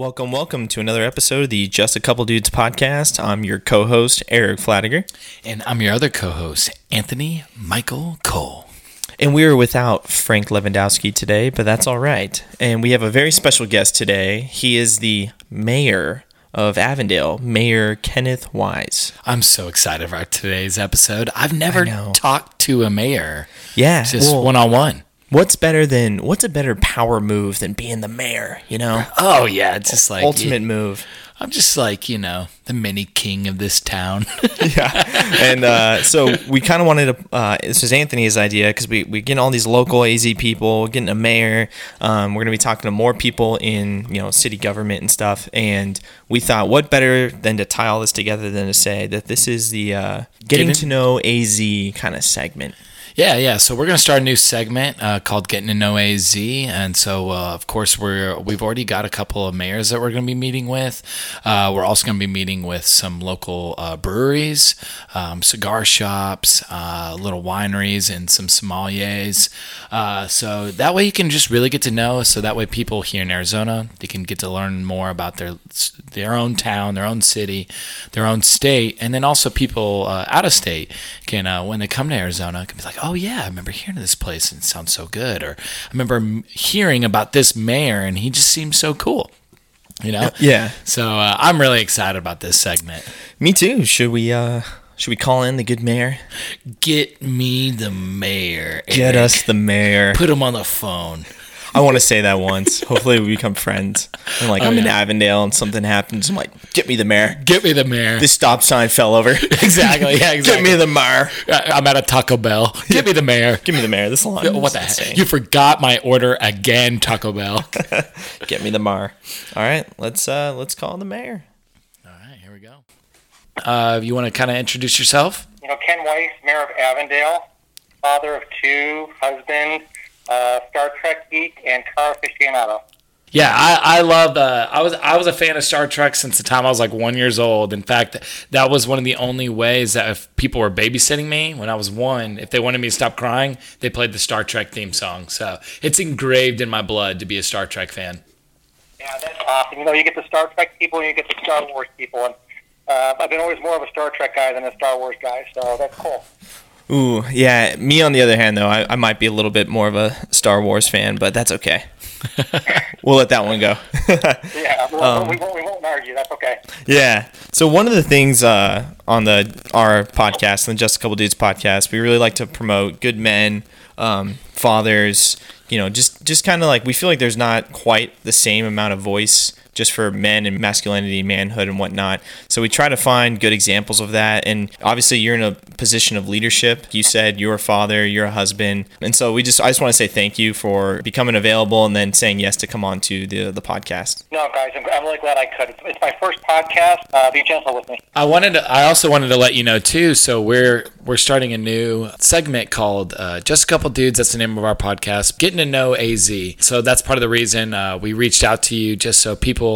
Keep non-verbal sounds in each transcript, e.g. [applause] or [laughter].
Welcome, welcome to another episode of the Just a Couple Dudes podcast. I'm your co host, Eric Flatiger. And I'm your other co host, Anthony Michael Cole. And we are without Frank Lewandowski today, but that's all right. And we have a very special guest today. He is the mayor of Avondale, Mayor Kenneth Weise. I'm so excited for today's episode. I've never talked to a mayor Yeah, just one on one. What's better than what's a better power move than being the mayor? You know, Oh, yeah. It's just like ultimate move. I'm just like, you know, the mini king of this town. [laughs] yeah. And uh, so we kind of wanted to. Uh, this was Anthony's idea because we we getting all these local AZ people, getting a mayor. Um, we're gonna be talking to more people in you know city government and stuff. And we thought, what better than to tie all this together than to say that this is the uh, getting Getting- to know AZ kind of segment. Yeah, yeah. So we're gonna start a new segment uh, called "Getting to Know AZ," and so uh, of course we're we've already got a couple of mayors that we're gonna be meeting with. Uh, we're also gonna be meeting with some local uh, breweries, um, cigar shops, uh, little wineries, and some sommeliers. Uh, so that way you can just really get to know. So that way people here in Arizona they can get to learn more about their their own town, their own city, their own state, and then also people out of state can when they come to Arizona can be like, oh yeah, I remember hearing this place and it sounds so good, or I remember hearing about this mayor and he just seems so cool. You know, Yeah. So uh, I'm really excited about this segment. Me too. Should we uh should we call in the good mayor? Get me the mayor. Get us the mayor. Put him on the phone. I want to say that once. Hopefully we become friends. And like I'm in. Avondale and something happens. I'm like, get me the mayor. Get me the mayor. This stop sign fell over. [laughs] exactly. Yeah. Exactly. [laughs] Get me the mayor. I- I'm at a Taco Bell. Get me the mayor. Give me the mayor. This line. What the is heck? You forgot my order again, Taco Bell. [laughs] Get me the mayor. All right, let's uh let's call the mayor. All right, here we go. Uh, you want to kind of introduce yourself? you know, Ken Weise, mayor of Avondale, father of two, husband, uh, Star Trek geek, and car aficionado. Yeah, I, I love. Uh, I was I was a fan of Star Trek since the time I was like one years old. In fact, that was one of the only ways that if people were babysitting me when I was one, if they wanted me to stop crying, they played the Star Trek theme song. So it's engraved in my blood to be a Star Trek fan. Yeah, that's awesome. You know, you get the Star Trek people and you get the Star Wars people. And uh, I've been always more of a Star Trek guy than a Star Wars guy, so that's cool. Ooh, yeah. Me on the other hand, though, I, I might be a little bit more of a Star Wars fan, but that's okay. [laughs] we'll let that one go. [laughs] Yeah, we won't, we, won't, we won't argue. That's okay. Yeah. So one of the things uh, on the our podcast, the Just a Couple Dudes podcast, we really like to promote good men, um, fathers. You know, just just kind of like we feel like there's not quite the same amount of voice just for men and masculinity, manhood, and whatnot. So we try to find good examples of that. And obviously, you're in a position of leadership. You said you're a father, you're a husband, and so we just I just want to say thank you for becoming available and then saying yes to come on to the the podcast. No, guys, I'm, I'm really glad I could. It's, it's my first podcast. Uh, be gentle with me. I wanted to, I also wanted to let you know too. So we're we're starting a new segment called uh, "Just a Couple Dudes." That's the name of our podcast. Getting to know AZ. So that's part of the reason uh, we reached out to you, just so people,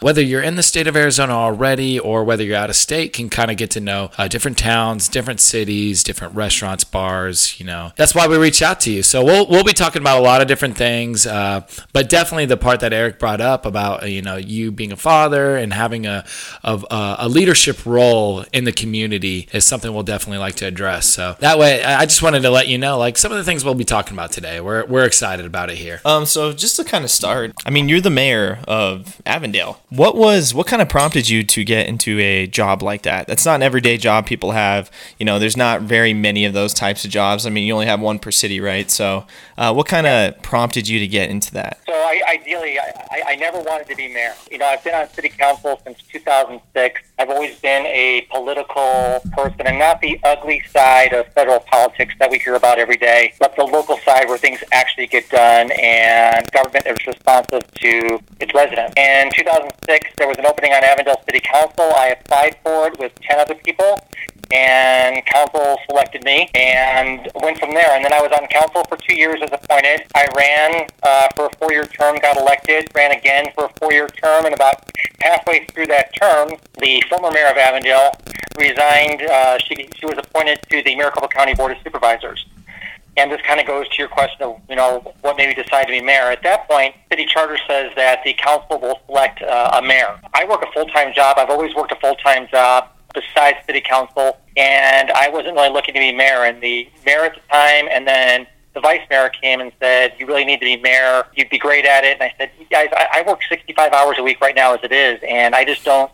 whether you're in the state of Arizona already or whether you're out of state, can kind of get to know uh, different towns, different cities, different restaurants, bars. You know, that's why we reach out to you. So we'll we'll be talking about a lot of different things, uh, but definitely the part that Eric brought up about uh, you know you being a father and having a of uh, a leadership role in the community is something we'll definitely like to address. So that way, I just wanted to let you know, like some of the things we'll be talking about today. We're we're excited about it here. Um, so just to kind of start, I mean, you're the mayor of Avondale. What was what kind of prompted you to get into a job like that? That's not an everyday job people have. You know, there's not very many of those types of jobs. I mean, you only have one per city, right? So, uh, what kind of prompted you to get into that? So I, ideally, I, I, I never wanted to be mayor. You know, I've been on city council since 2006. I've always been a political person, and not the ugly side of federal politics that we hear about every day, but the local side where things actually get done and government is responsive to its residents. In 2006, there was an opening on Avondale City Council. I applied for it with 10 other people and council selected me and went from there. And then I was on council for two years as appointed. I ran uh, for a four-year term, got elected, ran again for a four-year term, and about halfway through that term, the former mayor of Avondale resigned. Uh, she, she was appointed to the Maricopa County Board of Supervisors. And this kind of goes to your question of, you know, what made me decide to be mayor. At that point, city charter says that the council will select uh, a mayor. I work a full-time job. I've always worked a full-time job besides city council, and I wasn't really looking to be mayor. And the mayor at the time, and then the vice mayor came and said, "You really need to be mayor. You'd be great at it." And I said, "Guys, I, I work 65 hours a week right now as it is, and I just don't.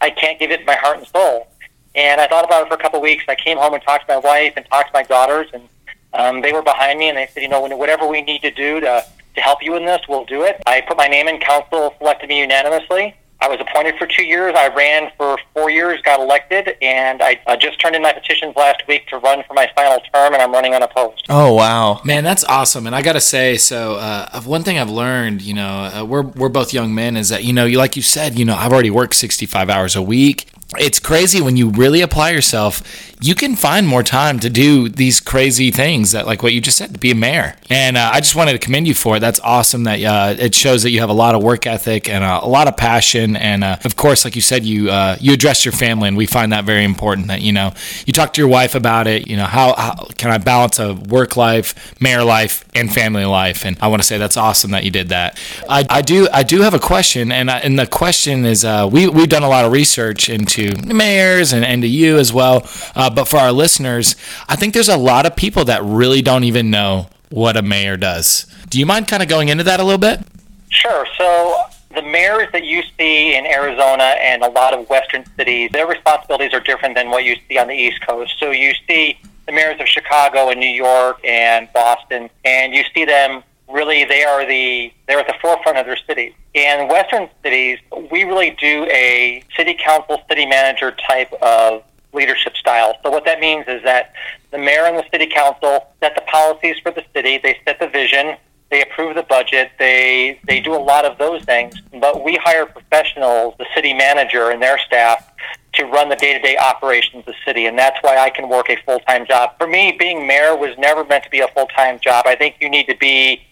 I can't give it my heart and soul." And I thought about it for a couple of weeks. I came home and talked to my wife and talked to my daughters, and um, they were behind me, and they said, "You know, whatever we need to do to to help you in this, we'll do it." I put my name in. Council selected me unanimously. I was appointed for two years. I ran for four years, got elected, and I uh, just turned in my petitions last week to run for my final term, and I'm running unopposed. Oh wow, man, that's awesome! And I gotta say, so uh, one thing I've learned, you know, uh, we're we're both young men, is that you know, you like you said, you know, I've already worked 65 hours a week it's crazy when you really apply yourself you can find more time to do these crazy things that like what you just said to be a mayor. And uh, i just wanted to commend you for it. That's awesome that uh, it shows that you have a lot of work ethic and uh, a lot of passion. And uh, of course like you said you uh, you address your family and we find that very important that you know you talk to your wife about it. You know how, how can i balance a work life mayor life and family life? And i want to say that's awesome that you did that. I, I do i do have a question and, I, and the question is uh, we, we've done a lot of research into mayors and, and to you as well. Uh, but for our listeners, I think there's a lot of people that really don't even know what a mayor does. Do you mind kind of going into that a little bit? Sure. So the mayors that you see in Arizona and a lot of western cities, their responsibilities are different than what you see on the East Coast. So you see the mayors of Chicago and New York and Boston, and you see them really they are the they're at the forefront of their cities. In Western cities, we really do a city council, city manager type of leadership style. So what that means is that the mayor and the city council set the policies for the city, they set the vision, they approve the budget, they they do a lot of those things. But we hire professionals, the city manager and their staff, to run the day-to-day operations of the city, and that's why I can work a full-time job. For me, being mayor was never meant to be a full-time job. I think you need to be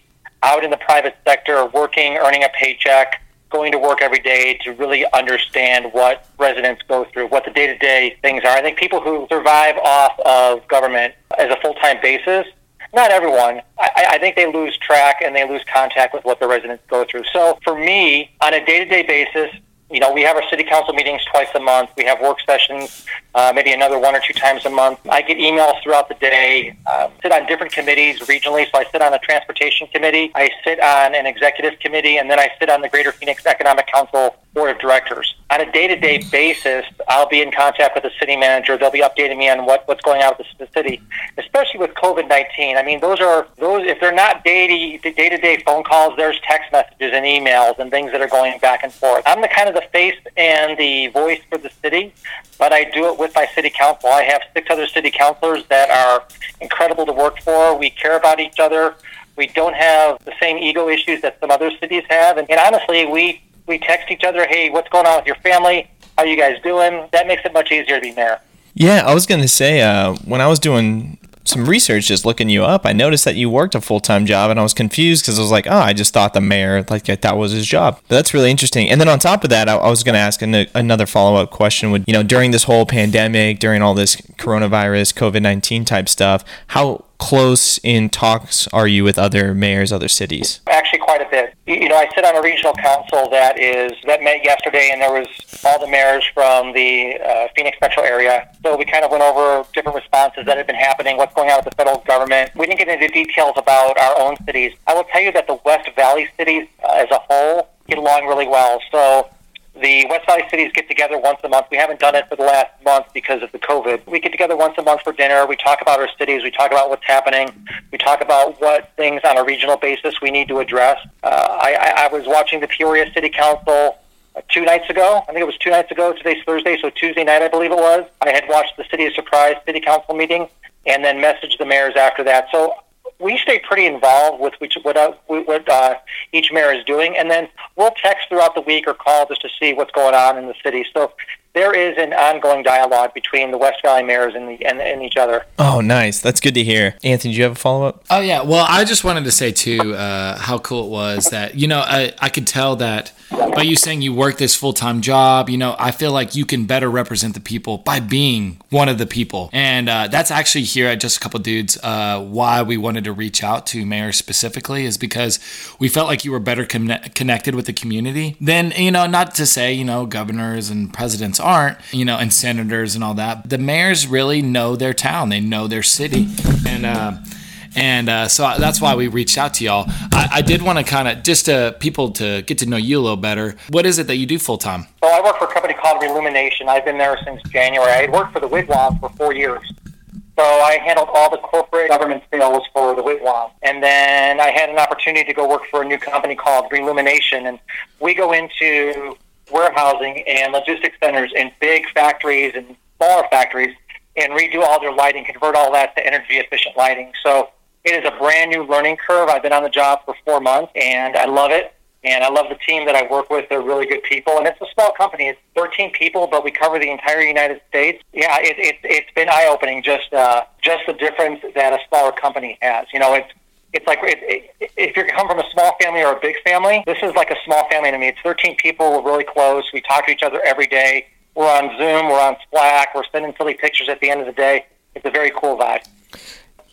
out in the private sector, working, earning a paycheck, going to work every day to really understand what residents go through, what the day to day things are. I think people who survive off of government as a full time basis, not everyone, I, I think they lose track and they lose contact with what the residents go through. So for me, on a day to day basis, you know, we have our city council meetings twice a month. We have work sessions, uh, maybe another one or two times a month. I get emails throughout the day. Uh, sit on different committees regionally. So I sit on a transportation committee. I sit on an executive committee, and then I sit on the Greater Phoenix Economic Council board of directors. On a day-to-day basis, I'll be in contact with the city manager. They'll be updating me on what, what's going on with the city, especially with COVID-19. I mean, those are those. If they're not day day-to-day phone calls, there's text messages and emails and things that are going back and forth. I'm the kind of the face and the voice for the city, but I do it with my city council. I have six other city councilors that are incredible to work for. We care about each other. We don't have the same ego issues that some other cities have, and, and honestly, we we text each other, hey, what's going on with your family? How you guys doing? That makes it much easier to be mayor. Yeah, I was going to say, uh, when I was doing some research just looking you up, I noticed that you worked a full time job, and I was confused because I was like, oh, I just thought the mayor like that was his job. But that's really interesting. And then on top of that, I, I was going to ask an, another follow up question: Would you know during this whole pandemic, during all this coronavirus, COVID nineteen type stuff, how close in talks are you with other mayors, other cities? Actually, quite a bit. You know, I sit on a regional council that is that met yesterday, and there was all the mayors from the uh, Phoenix metro area. So we kind of went over different responses that had been happening, what's going on with the federal government. We didn't get into details about our own cities. I will tell you that the West Valley cities uh, as a whole get along really well. So the West Valley cities get together once a month. We haven't done it for the last month because of the COVID. We get together once a month for dinner. We talk about our cities. We talk about what's happening. We talk about what things on a regional basis we need to address. Uh, I, I was watching the Peoria City Council uh, two nights ago. I think it was two nights ago. Today's Thursday, so Tuesday night, I believe it was. I had watched the City of Surprise City Council meeting and then messaged the mayors after that. So we stay pretty involved with which, what, uh, what uh, each mayor is doing, and then we'll text throughout the week or call just to see what's going on in the city. So there is an ongoing dialogue between the West Valley mayors and, the, and, and each other. Oh, nice. That's good to hear. Anthony, do you have a follow up? Oh yeah. Well, I just wanted to say too uh, how cool it was that you know I I could tell that by you saying you work this full time job. You know, I feel like you can better represent the people by being one of the people, and uh, that's actually here at just a couple dudes. Uh, why we wanted to reach out to mayors specifically is because we felt like you were better conne- connected with the community than you know. Not to say you know governors and presidents aren't you know and senators and all that. The mayors really know their town. They know their city, and. Uh, and uh, so that's why we reached out to y'all. I, I did want to kind of just to people to get to know you a little better. What is it that you do full time? Well, I work for a company called Relumination. I've been there since January. I worked for the Wigwam for four years. So I handled all the corporate government sales for the Wigwam. And then I had an opportunity to go work for a new company called Relumination. And we go into warehousing and logistics centers and big factories and smaller factories and redo all their lighting, convert all that to energy efficient lighting. So it is a brand new learning curve. I've been on the job for four months, and I love it. And I love the team that I work with. They're really good people, and it's a small company. It's 13 people, but we cover the entire United States. Yeah, it, it, it's been eye opening. Just uh, just the difference that a smaller company has. You know, it's it's like it, it, if you come from a small family or a big family, this is like a small family to me. It's 13 people. We're really close. We talk to each other every day. We're on Zoom. We're on Slack. We're sending silly pictures at the end of the day. It's a very cool vibe.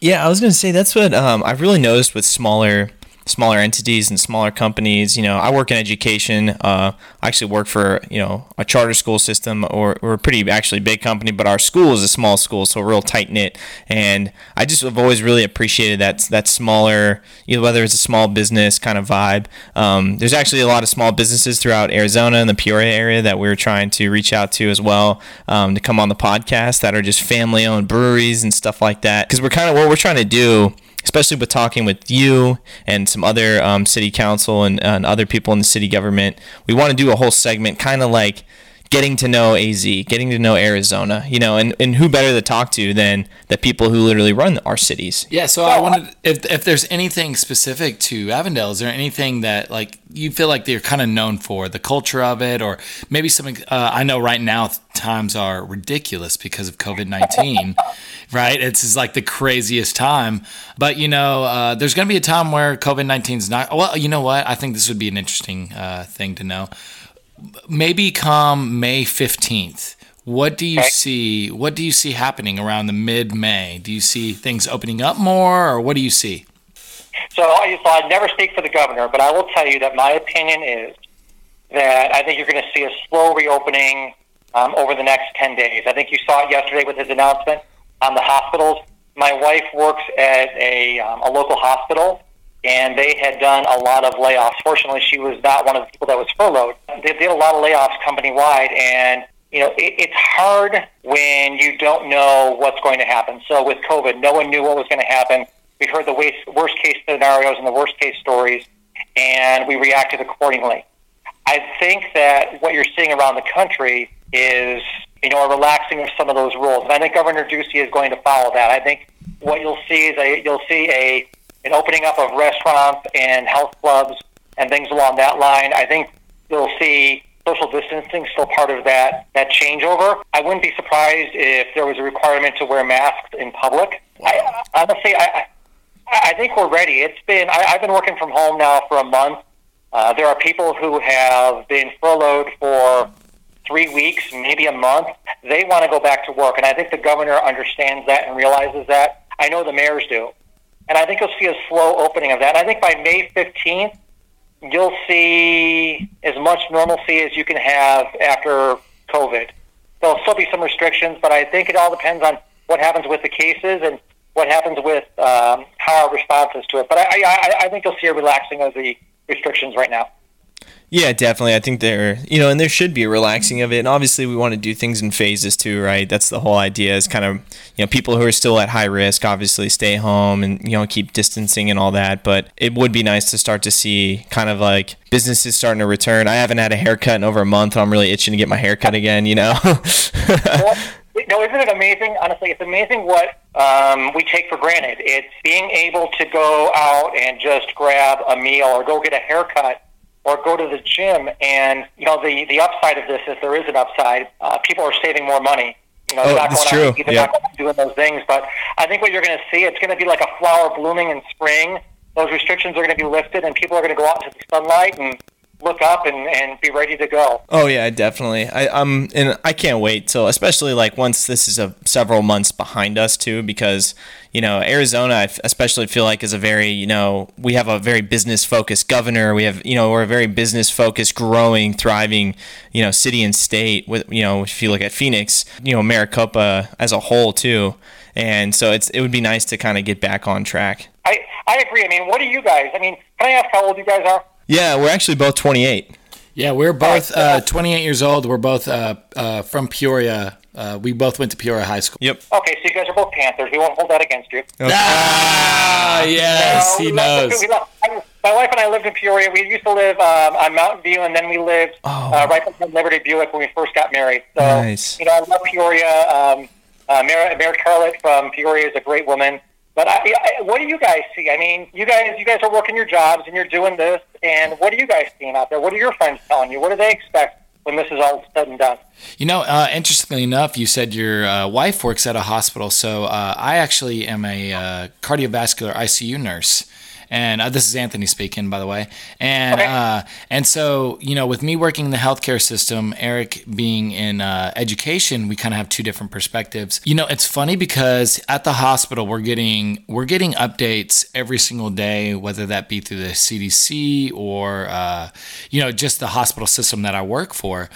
Yeah, I was gonna say that's what um, I've really noticed with smaller smaller entities and smaller companies. You know, I work in education. Uh, I actually work for you know a charter school system, or we're a pretty actually big company, but our school is a small school, so real tight knit. And I just have always really appreciated that that smaller, you know, whether it's a small business kind of vibe. Um, there's actually a lot of small businesses throughout Arizona and the Peoria area that we're trying to reach out to as well um, to come on the podcast that are just family owned breweries and stuff like that. Because we're kind of what we're trying to do especially with talking with you and some other um, city council and, and other people in the city government. We want to do a whole segment kind of like getting to know AZ, getting to know Arizona, you know, and, and who better to talk to than the people who literally run our cities. Yeah, so I wanted if if there's anything specific to Avondale, is there anything that like you feel like they're kind of known for the culture of it, or maybe something? Uh, I know right now times are ridiculous because of COVID nineteen, [laughs] right? It's, it's like the craziest time, but you know, uh, there's going to be a time where COVID nineteen is not. Well, you know what? I think this would be an interesting uh, thing to know maybe come May 15th, what do you okay. see what do you see happening around the mid-May? Do you see things opening up more or what do you see? So, so I'd never speak for the governor, but I will tell you that my opinion is that I think you're going to see a slow reopening um, over the next 10 days. I think you saw it yesterday with his announcement on the hospitals. My wife works at a, um, a local hospital, and they had done a lot of layoffs. Fortunately, she was not one of the people that was furloughed. They did a lot of layoffs company wide, and you know it, it's hard when you don't know what's going to happen. So with COVID, no one knew what was going to happen. We heard the worst case scenarios and the worst case stories, and we reacted accordingly. I think that what you're seeing around the country is you know a relaxing of some of those rules, and I think Governor Ducey is going to follow that. I think what you'll see is a you'll see a an opening up of restaurants and health clubs and things along that line. I think you'll see social distancing still part of that that changeover. I wouldn't be surprised if there was a requirement to wear masks in public. I, honestly, I, I think we're ready. It's been I, I've been working from home now for a month. Uh, there are people who have been furloughed for three weeks, maybe a month. They want to go back to work, and I think the governor understands that and realizes that. I know the mayors do. And I think you'll see a slow opening of that. And I think by May 15th, you'll see as much normalcy as you can have after COVID. There'll still be some restrictions, but I think it all depends on what happens with the cases and what happens with um, how our response is to it. But I, I, I think you'll see a relaxing of the restrictions right now. Yeah, definitely. I think there, you know, and there should be a relaxing of it. And obviously, we want to do things in phases too, right? That's the whole idea. Is kind of, you know, people who are still at high risk, obviously, stay home and you know keep distancing and all that. But it would be nice to start to see kind of like businesses starting to return. I haven't had a haircut in over a month. And I'm really itching to get my haircut again. You know. [laughs] no, isn't it amazing? Honestly, it's amazing what um, we take for granted. It's being able to go out and just grab a meal or go get a haircut or go to the gym. And you know, the the upside of this is there is an upside. Uh, people are saving more money. You know, Oh, they're not that's going true. Out, Yeah. not doing those things. But I think what you're going to see, it's going to be like a flower blooming in spring. Those restrictions are going to be lifted, and people are going to go out into the sunlight and look up and, and be ready to go. Oh yeah, definitely. I um and I can't wait till especially like once this is a several months behind us too because you know Arizona I f- especially feel like is a very you know we have a very business focused governor we have you know we're a very business focused growing thriving you know city and state with you know if you look at Phoenix you know Maricopa as a whole too and so it's it would be nice to kind of get back on track. I, I agree. I mean, what are you guys? I mean, can I ask how old you guys are? Yeah, we're actually both 28. Yeah, we're both uh, 28 years old. We're both uh, uh, from Peoria. Uh, we both went to Peoria High School. Yep. Okay, so you guys are both Panthers. We won't hold that against you. Ah, yes, Uh, he knows. we love- my wife and I lived in Peoria. We used to live um, on Mountain View, and then we lived uh, right behind Liberty Buick when we first got married. So, Oh. Nice. you know, I love Peoria. Um, uh, Mary, Mary Carlat from Peoria is a great woman. But I, I, what do you guys see? I mean, you guys, you guys are working your jobs and you're doing this. And what are you guys seeing out there? What are your friends telling you? What do they expect when this is all said and done? You know, uh, interestingly enough, you said your uh, wife works at a hospital. So uh, I actually am a uh, cardiovascular ICU nurse. And uh, this is Anthony speaking, by the way. And Okay. uh, and so you know, with me working in the healthcare system, Eric being in uh, education, we kind of have two different perspectives. You know, it's funny because at the hospital, we're getting we're getting updates every single day, whether that be through the CDC or uh, you know just the hospital system that I work for.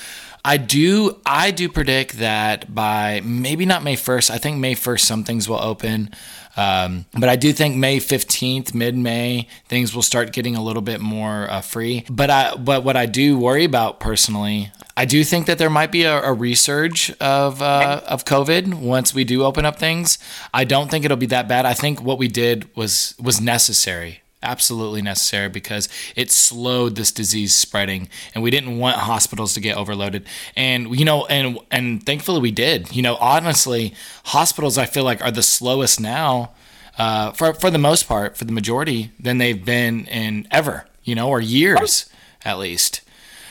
I do I do predict that by maybe not May 1st, I think May 1st some things will open. Um, but I do think May 15th, mid May, things will start getting a little bit more uh, free. But I but what I do worry about personally, I do think that there might be a, a resurge of uh, of COVID once we do open up things. I don't think it'll be that bad. I think what we did was was necessary absolutely necessary because it slowed this disease spreading and we didn't want hospitals to get overloaded and you know and and thankfully we did you know honestly hospitals i feel like are the slowest now uh, for for the most part for the majority than they've been in ever you know or years at least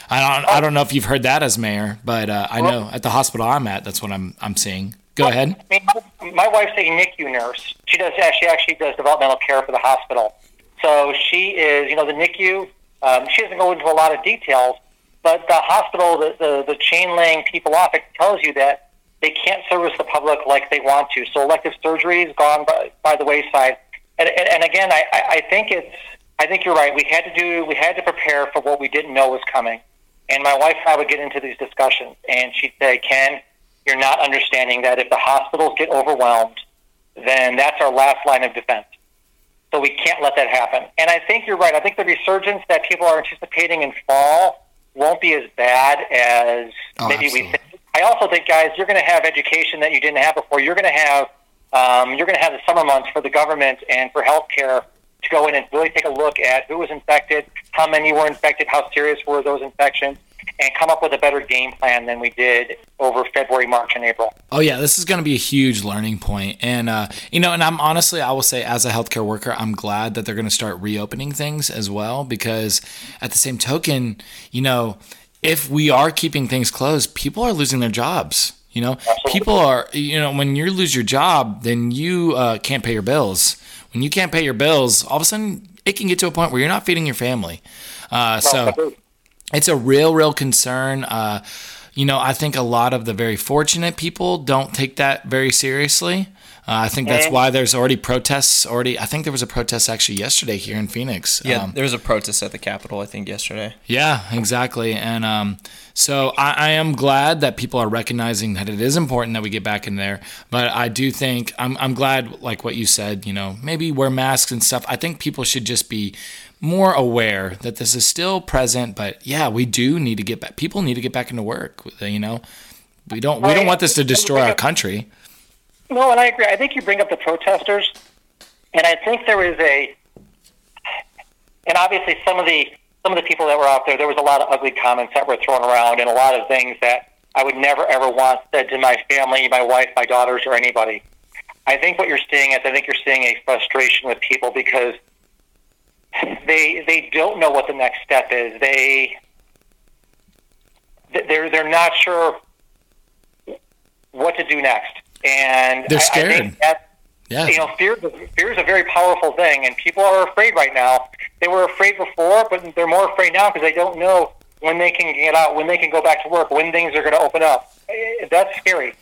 i don't i don't know if you've heard that as mayor but uh, i know at the hospital i'm at that's what i'm i'm seeing go ahead I mean, my- wife's a NICU nurse. She does. She actually does developmental care for the hospital. So she is, you know, the NICU. Um, she doesn't go into a lot of details, but the hospital, the, the the chain laying people off, it tells you that they can't service the public like they want to. So elective surgery has gone by, by the wayside. And, and, and again, I I think it's. I think you're right. We had to do. We had to prepare for what we didn't know was coming. And my wife and I would get into these discussions, and she'd say, "Ken, you're not understanding that if the hospitals get overwhelmed, then that's our last line of defense. So we can't let that happen. And I think you're right. I think the resurgence that people are anticipating in fall won't be as bad as Oh, maybe we think. I also think, guys, you're going to have education that you didn't have before. You're going to have um, you're going to have the summer months for the government and for healthcare to go in and really take a look at who was infected, how many were infected, how serious were those infections, and come up with a better game plan than we did over February, March, and April. Oh yeah, this is going to be a huge learning point, and uh, you know, and I'm honestly, I will say, as a healthcare worker, I'm glad that they're going to start reopening things as well, because at the same token, you know, if we are keeping things closed, people are losing their jobs. You know, people are, you know, when you lose your job, then you uh, can't pay your bills. When you can't pay your bills, all of a sudden it can get to a point where you're not feeding your family. Uh, so it's a real, real concern. Uh, you know, I think a lot of the very fortunate people don't take that very seriously. Uh, I think that's Mhm. why there's already protests. Already, I think there was a protest actually yesterday here in Phoenix. Yeah, Um, there was a protest at the Capitol, I think, yesterday. yeah, exactly. And um, so I, I am glad that people are recognizing that it is important that we get back in there. But I do think I'm, I'm glad, like what you said, you know, maybe wear masks and stuff. I think people should just be more aware that this is still present. But yeah, we do need to get back. People need to get back into work. You know, we don't we don't want this to destroy our country. No, and I agree. I think you bring up the protesters, and I think there is a, and obviously some of the some of the people that were out there, there was a lot of ugly comments that were thrown around, and a lot of things that I would never ever want said to my family, my wife, my daughters, or anybody. I think what you're seeing is I think you're seeing a frustration with people because they they don't know what the next step is. They they're they're not sure what to do next, and They're I- I scared. think that, Yeah. you know, fear fear is a very powerful thing, and people are afraid right now. They were afraid before, but they're more afraid now because they don't know when they can get out, when they can go back to work, when things are going to open up. That's scary.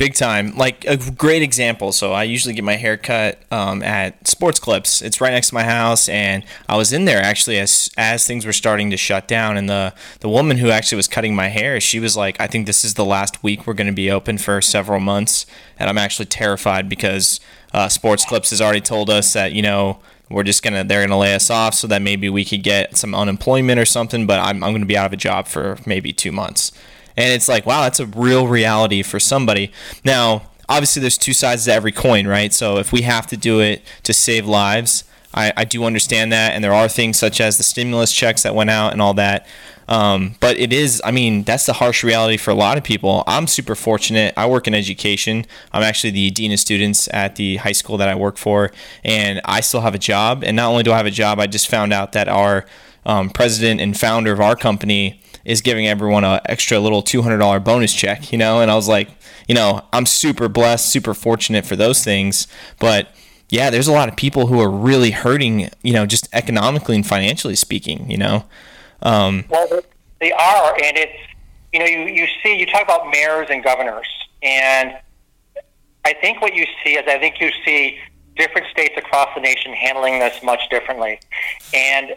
Big time. Like a great example. So I usually get my hair cut um, at Sports Clips. It's right next to my house, and I was in there actually as as things were starting to shut down. And the the woman who actually was cutting my hair, she was like, "I think this is the last week we're going to be open for several months," and I'm actually terrified because uh, Sports Clips has already told us that you know we're just gonna they're gonna lay us off so that maybe we could get some unemployment or something. But I'm I'm gonna be out of a job for maybe two months. And it's like, wow, that's a real reality for somebody. Now, obviously, there's two sides to every coin, right? So if we have to do it to save lives, I, I do understand that. And there are things such as the stimulus checks that went out and all that. Um, but it is, I mean, that's the harsh reality for a lot of people. I'm super fortunate. I work in education. I'm actually the dean of students at the high school that I work for, and I still have a job. And not only do I have a job, I just found out that our um, president and founder of our company is giving everyone an extra little $200 bonus check, you know? And I was like, you know, I'm super blessed, super fortunate for those things. But yeah, there's a lot of people who are really hurting, you know, just economically and financially speaking, you know? Um, Well, they are, and it's you know you you see you talk about mayors and governors, and I think what you see is I think you see different states across the nation handling this much differently, and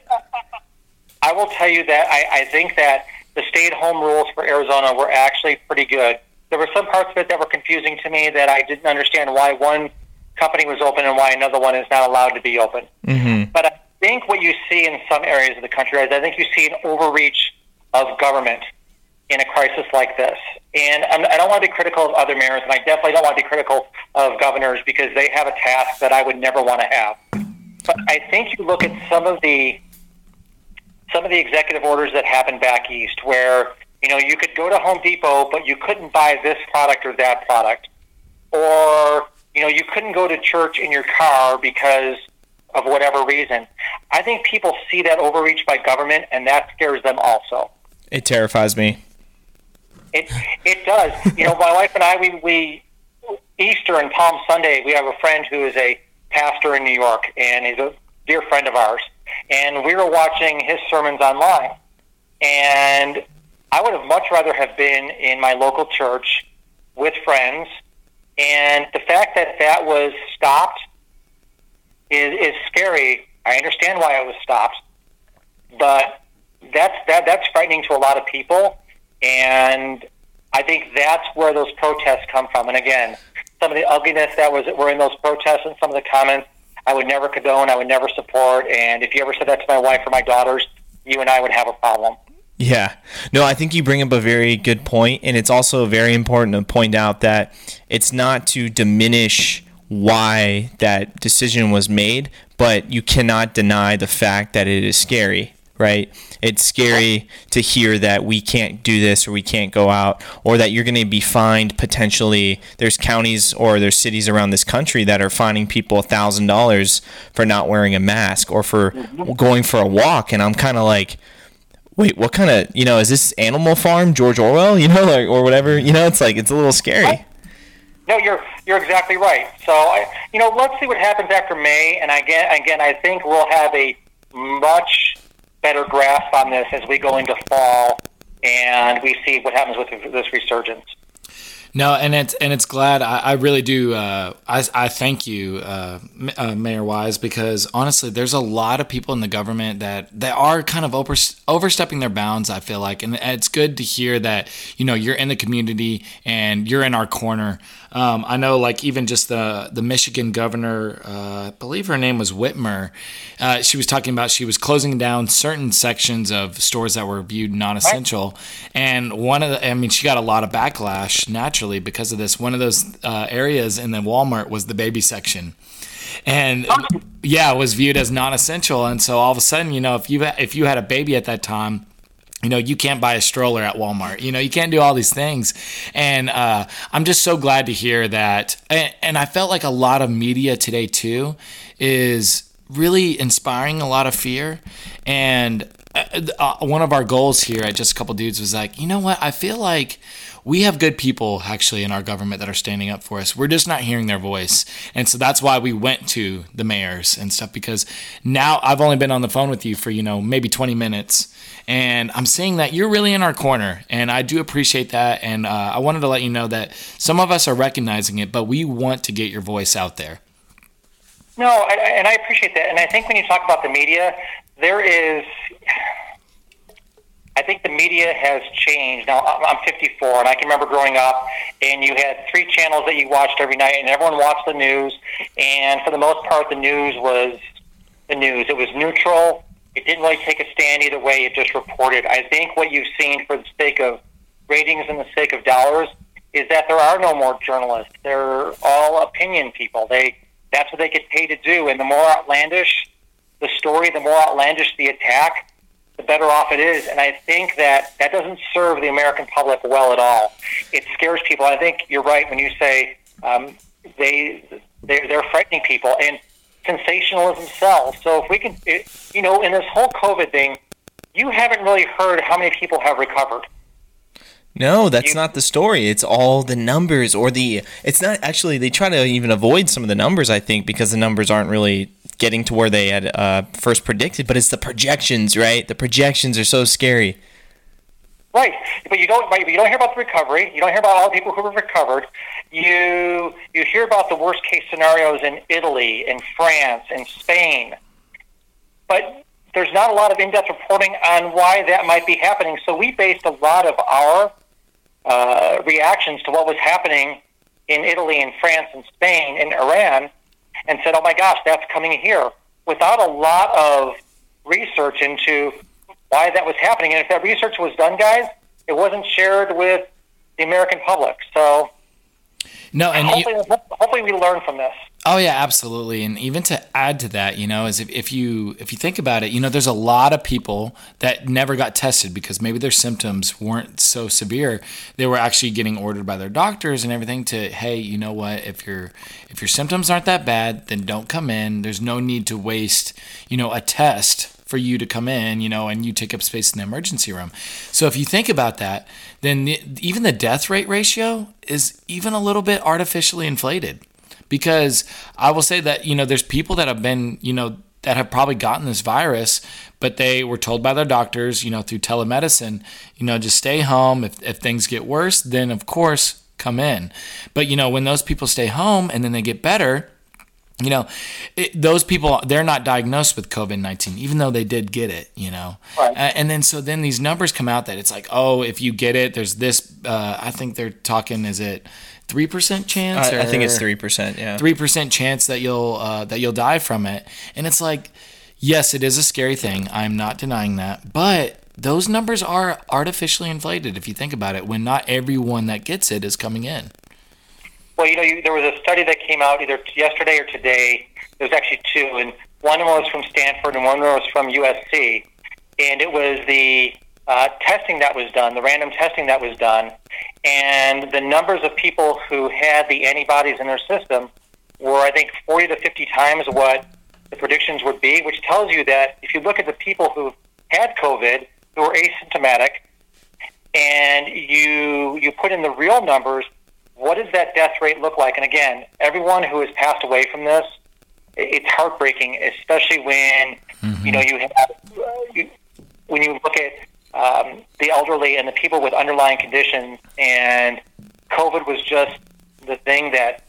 I will tell you that I, I think that the stay-at-home rules for Arizona were actually pretty good. There were some parts of it that were confusing to me that I didn't understand why one company was open and why another one is not allowed to be open. mhm. But I think what you see in some areas of the country is I think you see an overreach of government in a crisis like this. And I'm, I don't want to be critical of other mayors, and I definitely don't want to be critical of governors because they have a task that I would never want to have. But I think you look at some of the some of the executive orders that happened back east, where you know you could go to Home Depot, but you couldn't buy this product or that product, or you know you couldn't go to church in your car because of whatever reason. I think people see that overreach by government, and that scares them also. It terrifies me. It it does. You know, my [laughs] wife and I, we we Easter and Palm Sunday, we have a friend who is a pastor in New York, and he's a dear friend of ours. And we were watching his sermons online, and I would have much rather have been in my local church with friends. And the fact that that was stopped is is scary. I understand why it was stopped, but that's that that's frightening to a lot of people, and I think that's where those protests come from. And again, some of the ugliness that was were in those protests and some of the comments I would never condone, I would never support. And if you ever said that to my wife or my daughters, you and I would have a problem. Yeah. No, I think you bring up a very good point, and it's also very important to point out that it's not to diminish why that decision was made, but you cannot deny the fact that it is scary, right? It's scary to hear that we can't do this or we can't go out or that you're going to be fined potentially. There's counties or there's cities around this country that are fining people $1,000 for not wearing a mask or for going for a walk. And I'm kind of like, wait, what kind of, you know, is this Animal Farm, George Orwell, you know, like, or whatever? You know, it's like, it's a little scary. No, you're you're exactly right. So, I, you know, let's see what happens after May. And again, again, I think we'll have a much better grasp on this as we go into fall and we see what happens with this resurgence. No, and it's and it's glad I, I really do. Uh, I I thank you, uh, uh, Mayor Weise, because honestly, there's a lot of people in the government that that are kind of over, overstepping their bounds. I feel like, and it's good to hear that you know you're in the community and you're in our corner. Um, I know, like even just the the Michigan governor, uh, I believe her name was Whitmer. Uh, she was talking about she was closing down certain sections of stores that were viewed non-essential, and one of the, I mean, she got a lot of backlash naturally because of this. One of those uh, areas in the Walmart was the baby section. And yeah, it was viewed as non-essential, and so all of a sudden, you know, if you if you had a baby at that time, you know you can't buy a stroller at walmart. You know you can't do all these things. And uh, i'm just so glad to hear that. And, and i felt like a lot of media today too is really inspiring a lot of fear. And uh, uh, one of our goals here at Just a Couple Dudes was like, you know what? I feel like we have good people actually in our government that are standing up for us. We're just not hearing their voice. And so that's why we went to the mayors and stuff because now I've only been on the phone with you for, you know, maybe 20 minutes. And I'm seeing that you're really in our corner. And I do appreciate that. And uh, I wanted to let you know that some of us are recognizing it, but we want to get your voice out there. No, and I appreciate that. And I think when you talk about the media, there is I think the media has changed. Now, I'm 54, and I can remember growing up, and you had three channels that you watched every night, and everyone watched the news. And for the most part, the news was the news. It was neutral. It didn't really take a stand either way. It just reported. I think what you've seen for the sake of ratings and the sake of dollars is that there are no more journalists. They're all opinion people. They that's what they get paid to do. And the more outlandish the story, the more outlandish the attack, the better off it is. And I think that that doesn't serve the American public well at all. It scares people. I think you're right when you say um, they they're, they're frightening people and sensationalism sells. So if we can, it, you know, in this whole COVID thing, you haven't really heard how many people have recovered. No, that's you, not the story. It's all the numbers or the. It's not actually. They try to even avoid some of the numbers. I think because the numbers aren't really getting to where they had uh, first predicted, but it's the projections, right? The projections are so scary. Right, but you don't. Right, you don't hear about the recovery. You don't hear about all the people who have recovered. You you hear about the worst case scenarios in Italy, in France, in Spain, but there's not a lot of in-depth reporting on why that might be happening. So we based a lot of our uh, reactions to what was happening in Italy, and France, and Spain, and Iran and said, "Oh my gosh, that's coming here," without a lot of research into why that was happening. And if that research was done, guys, it wasn't shared with the American public. So no, and hopefully, you, hopefully we learn from this. Oh yeah, absolutely. And even to add to that, you know, is if, if you if you think about it, you know, there's a lot of people that never got tested because maybe their symptoms weren't so severe. They were actually getting ordered by their doctors and everything to, hey, you know what, if your if your symptoms aren't that bad, then don't come in. There's no need to waste, you know, a test for you to come in, you know, and you take up space in the emergency room. So if you think about that, then the, even the death rate ratio is even a little bit artificially inflated. Because I will say that, you know, there's people that have been, you know, that have probably gotten this virus, but they were told by their doctors, you know, through telemedicine, you know, just stay home. If, if things get worse, then of course come in. But, you know, when those people stay home and then they get better, you know, it, those people they're not diagnosed with COVID nineteen, even though they did get it. You know, right. uh, and then so then these numbers come out that it's like, oh, if you get it, there's this. Uh, I think they're talking. Is it three percent chance? I, I think it's three percent. Yeah, three percent chance that you'll uh, that you'll die from it, and it's like, yes, it is a scary thing. I'm not denying that, but those numbers are artificially inflated if you think about it. When not everyone that gets it is coming in. Well, you know, you, there was a study that came out either yesterday or today. There was actually two, and one of them was from Stanford and one of them was from USC. And it was the uh, testing that was done, the random testing that was done, and the numbers of people who had the antibodies in their system were, I think, 40 to 50 times what the predictions would be, which tells you that if you look at the people who had COVID, who were asymptomatic, and you you put in the real numbers, what does that death rate look like? And again, everyone who has passed away from this, it's heartbreaking, especially when mm-hmm. you know you have you, when you look at um, the elderly and the people with underlying conditions, and COVID was just the thing that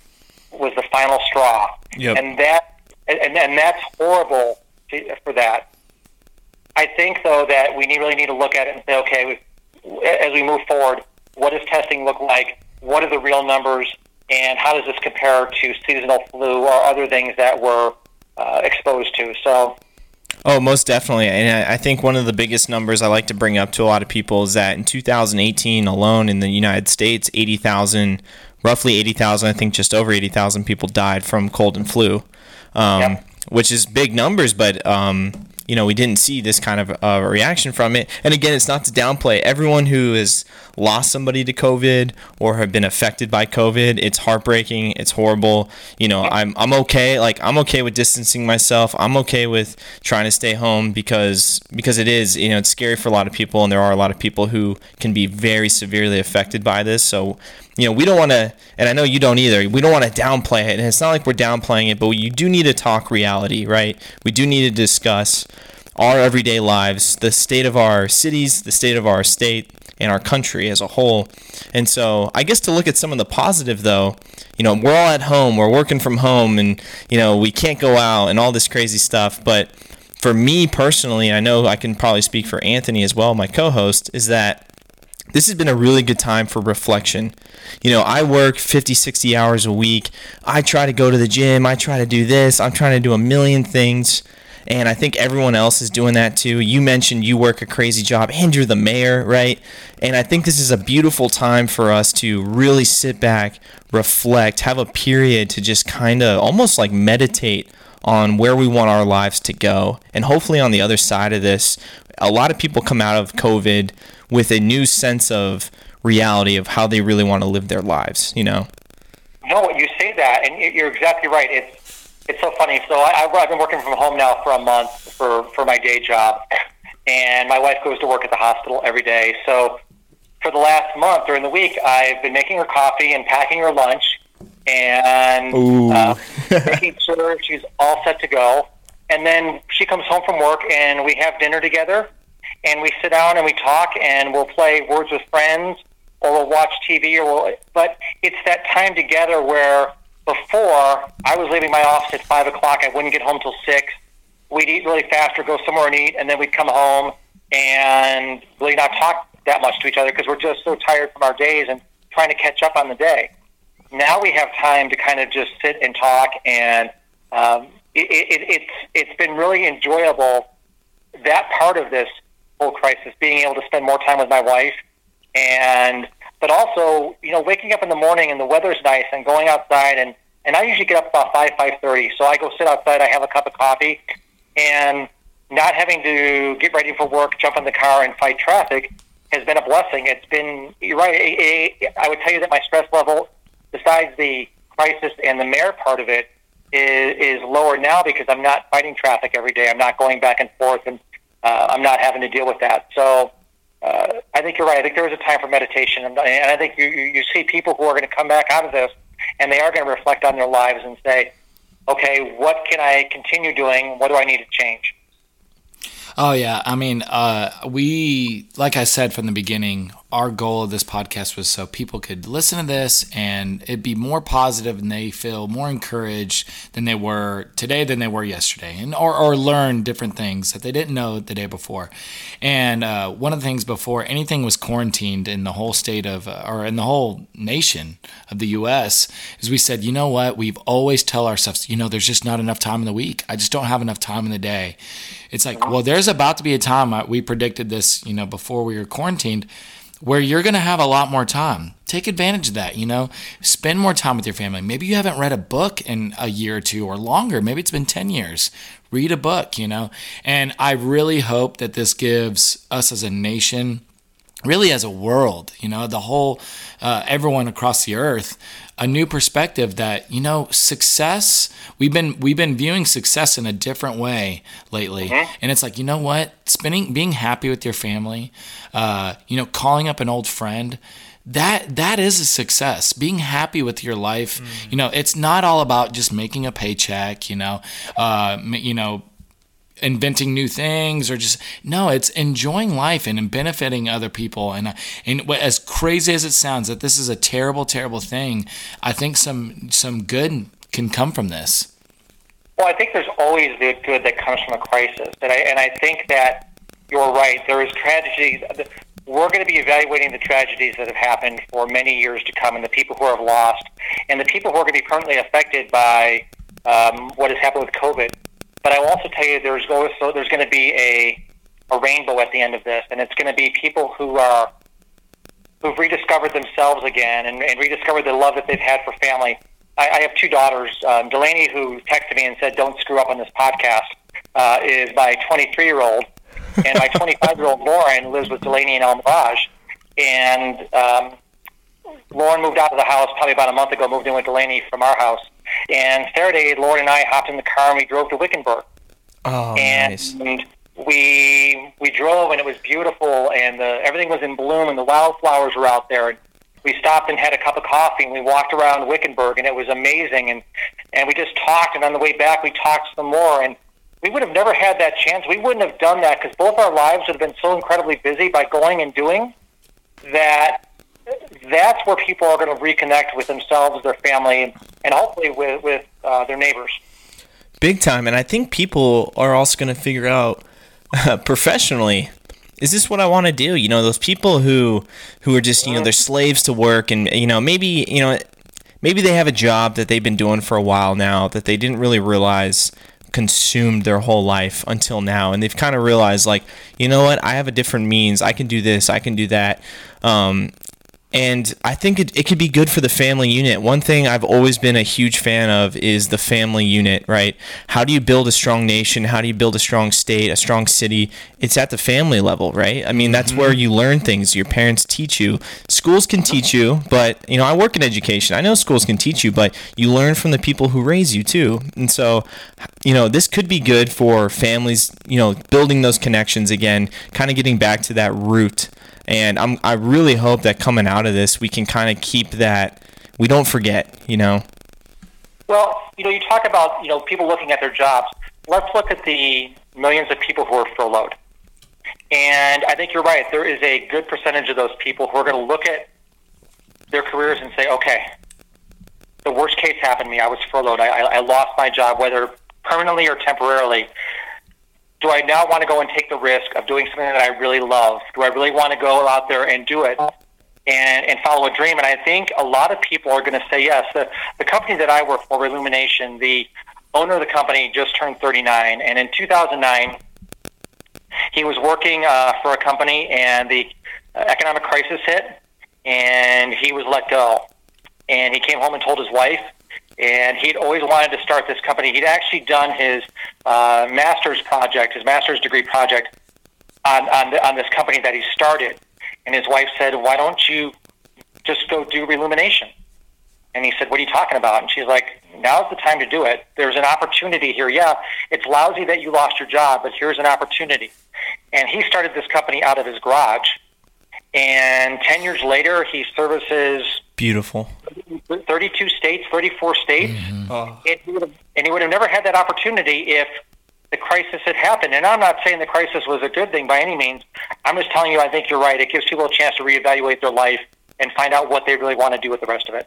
was the final straw, yep. and that and, and that's horrible to, for that. I think though that we need, really need to look at it and say, okay, as we move forward, what does testing look like? what are the real numbers, and how does this compare to seasonal flu or other things that we're uh, exposed to? So. Oh, most definitely. And I think one of the biggest numbers I like to bring up to a lot of people is that in 2018 alone in the United States, 80,000, roughly 80,000, I think just over 80,000 people died from cold and flu, um, yep. which is big numbers. But um, you know, we didn't see this kind of uh, reaction from it. And again, it's not to downplay everyone who has lost somebody to COVID or have been affected by COVID. It's heartbreaking. It's horrible. You know, I'm I'm okay. Like I'm okay with distancing myself. I'm okay with trying to stay home because because it is you know it's scary for a lot of people, and there are a lot of people who can be very severely affected by this. So you know, we don't want to, and I know you don't either. We don't want to downplay it, and it's not like we're downplaying it, but you do need to talk reality, right? We do need to discuss our everyday lives, the state of our cities, the state of our state, and our country as a whole. And so, I guess to look at some of the positive, though, you know, we're all at home, we're working from home, and you know, we can't go out and all this crazy stuff, but for me personally, I know I can probably speak for Anthony as well, my co-host, is that this has been a really good time for reflection. You know, I work 50, 60 hours a week. I try to go to the gym. I try to do this. I'm trying to do a million things. And I think everyone else is doing that too. You mentioned you work a crazy job and you're the mayor, right? And I think this is a beautiful time for us to really sit back, reflect, have a period to just kind of almost like meditate on where we want our lives to go. And hopefully, on the other side of this, a lot of people come out of COVID with a new sense of reality of how they really want to live their lives, you know? No, you say that, and you're exactly right. It's it's so funny. So I, I've been working from home now for a month for for my day job, and my wife goes to work at the hospital every day. So for the last month during the week, I've been making her coffee and packing her lunch, and uh, making sure she's all set to go. And then she comes home from work, and we have dinner together and we sit down and we talk and we'll play Words with Friends or we'll watch TV or we'll, but it's that time together where before I was leaving my office at five o'clock, I wouldn't get home till six. We'd eat really fast or go somewhere and eat, and then we'd come home and really not talk that much to each other because we're just so tired from our days and trying to catch up on the day. Now we have time to kind of just sit and talk, and um, it, it, it's it's been really enjoyable. That part of this whole crisis, being able to spend more time with my wife, and but also, you know, waking up in the morning and the weather's nice and going outside and and I usually get up about five five thirty, so I go sit outside. I have a cup of coffee, and not having to get ready for work, jump in the car, and fight traffic has been a blessing. It's been you're right. I would tell you that my stress level, besides the crisis and the mayor part of it, is, is lower now because I'm not fighting traffic every day. I'm not going back and forth and uh, I'm not having to deal with that. So uh, I think you're right. I think there is a time for meditation, and, I think you, you see people who are going to come back out of this, and they are going to reflect on their lives and say, okay, what can I continue doing? What do I need to change? Oh yeah, I mean, uh, we like I said from the beginning, our goal of this podcast was so people could listen to this and it'd be more positive and they feel more encouraged than they were today than they were yesterday and or, or learn different things that they didn't know the day before. And uh, one of the things before anything was quarantined in the whole state of uh, or in the whole nation of the us is we said you know what? We've always tell ourselves you know there's just not enough time in the week. I just don't have enough time in the day. It's like well there's about to be a time uh, we predicted this you know before we were quarantined where you're going to have a lot more time. Take advantage of that, you know. Spend more time with your family. Maybe you haven't read a book in a year or two or longer. Maybe it's been 10 years. Read a book, you know. And I really hope that this gives us as a nation really as a world, you know, the whole, uh, everyone across the earth, a new perspective that you know success. We've been we've been viewing success in a different way lately, mm-hmm. and it's like you know what, spending being happy with your family, uh, you know, calling up an old friend that that is a success being happy with your life mm. you know it's not all about just making a paycheck you know uh you know inventing new things or just no it's enjoying life and benefiting other people. And and as crazy as it sounds that this is a terrible terrible thing i think some some good can come from this. Well i think there's always the good that comes from a crisis. And i and i think that you're right. There is tragedy we're going to be evaluating the tragedies that have happened for many years to come and the people who have lost and the people who are going to be permanently affected by um, what has happened with covid but I will also tell you there's also there's going to be a a rainbow at the end of this, and it's going to be people who are who've rediscovered themselves again and, and rediscovered the love that they've had for family. I, I have two daughters, um, Delaney, who texted me and said, "Don't screw up on this podcast." uh, is my 23 year old, and my 25 year old [laughs] Lauren lives with Delaney and El Mirage. And um, Lauren moved out of the house probably about a month ago, moved in with Delaney from our house. And Saturday, Lauren and I hopped in the car and we drove to Wickenburg. Oh, and nice. we we drove and it was beautiful and the, everything was in bloom and the wildflowers were out there. And we stopped and had a cup of coffee and we walked around Wickenburg and it was amazing. And and we just talked and on the way back we talked some more and we would have never had that chance. We wouldn't have done that because both our lives would have been so incredibly busy by going and doing that that's where people are going to reconnect with themselves, their family, and hopefully with, with uh, their neighbors. Big time. And I think people are also going to figure out [laughs] professionally is this what I want to do? You know, those people who who are just, you know, they're slaves to work and you know, maybe, you know, maybe they have a job that they've been doing for a while now that they didn't really realize consumed their whole life until now and they've kind of realized like you know what i have a different means i can do this i can do that um, and I think it, it could be good for the family unit. One thing I've always been a huge fan of is the family unit, right? How do you build a strong nation? How do you build a strong state, a strong city? It's at the family level, right? I mean, that's mm-hmm. where you learn things. Your parents teach you. Schools can teach you, but, you know, I work in education. I know schools can teach you, but you learn from the people who raise you too. And so, you know, this could be good for families, you know, building those connections again, kind of getting back to that root and I'm I really hope that coming out of this we can kind of keep that we don't forget, you know. Well, you know, you talk about you know people looking at their jobs. Let's look at the millions of people who are furloughed. And I think you're right. There is a good percentage of those people who are going to look at their careers and say, okay, the worst case happened to me. I was furloughed. I, I lost my job, whether permanently or temporarily do I now want to go and take the risk of doing something that I really love? Do I really want to go out there and do it and, and follow a dream? And I think a lot of people are going to say yes. The, the company that I work for, Relumination, the owner of the company just turned 39. And in 2009, he was working uh, for a company and the economic crisis hit and he was let go. And he came home and told his wife and he'd always wanted to start this company. He'd actually done his uh, master's project, his master's degree project, on on, the, on this company that he started. And his wife said, "Why don't you just go do Relumination?" And he said, "What are you talking about?" And she's like, "Now's the time to do it. There's an opportunity here. Yeah, it's lousy that you lost your job, but here's an opportunity." And he started this company out of his garage. And ten years later, he services beautiful 32 states, 34 states. Mm-hmm. Oh. And, he and he would have never had that opportunity if the crisis had happened. And I'm not saying the crisis was a good thing by any means. I'm just telling you, I think you're right. It gives people a chance to reevaluate their life and find out what they really want to do with the rest of it.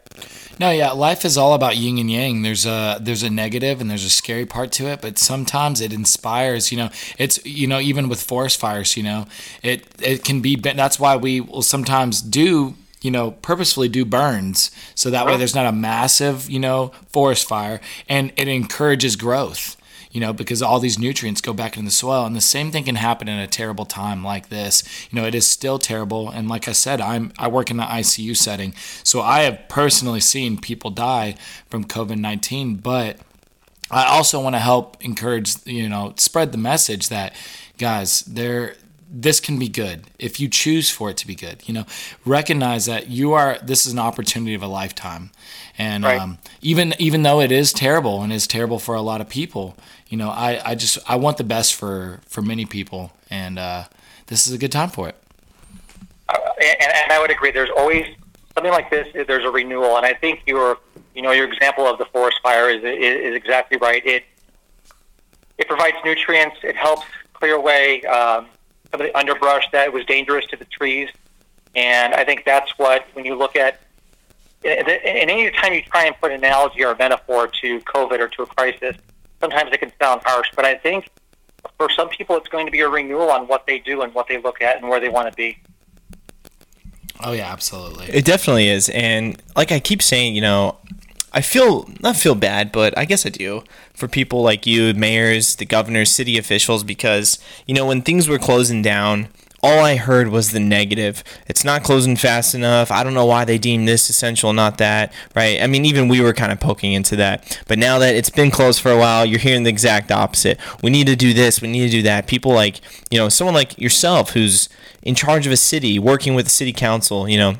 No, yeah, life is all about yin and yang. There's a there's a negative and there's a scary part to it, but sometimes it inspires. You know, it's you know even with forest fires, you know, it it can be. That's why we will sometimes do you know, purposefully do burns so that way uh-huh. there's not a massive, you know, forest fire and it encourages growth, you know, because all these nutrients go back into the soil. And the same thing can happen in a terrible time like this. You know, it is still terrible. And like I said, I'm I work in the ICU setting. So I have personally seen people die from COVID 19, but I also want to help encourage, you know, spread the message that guys, there this can be good if you choose for it to be good. You know, recognize that you are. This is an opportunity of a lifetime, and right. um, even even though it is terrible and is terrible for a lot of people, you know, I, I just I want the best for for many people, and uh, this is a good time for it. Uh, and, and I would agree. There's always something like this. There's a renewal, and I think your you know your example of the forest fire is is, is exactly right. It it provides nutrients. It helps clear away. Um, some of the underbrush that was dangerous to the trees. And I think that's what, when you look at, and any time you try and put an analogy or a metaphor to COVID or to a crisis, sometimes it can sound harsh, but I think for some people it's going to be a renewal on what they do and what they look at and where they want to be. Oh yeah, absolutely. It definitely is, and like I keep saying, you know, I feel not feel bad, but I guess I do for people like you, mayors, the governors, city officials, because you know when things were closing down, all I heard was the negative. It's not closing fast enough. I don't know why they deem this essential, not that, right? I mean, even we were kind of poking into that. But now that it's been closed for a while, you're hearing the exact opposite. We need to do this, we need to do that. People like, you know, someone like yourself who's in charge of a city, working with the city council, you know,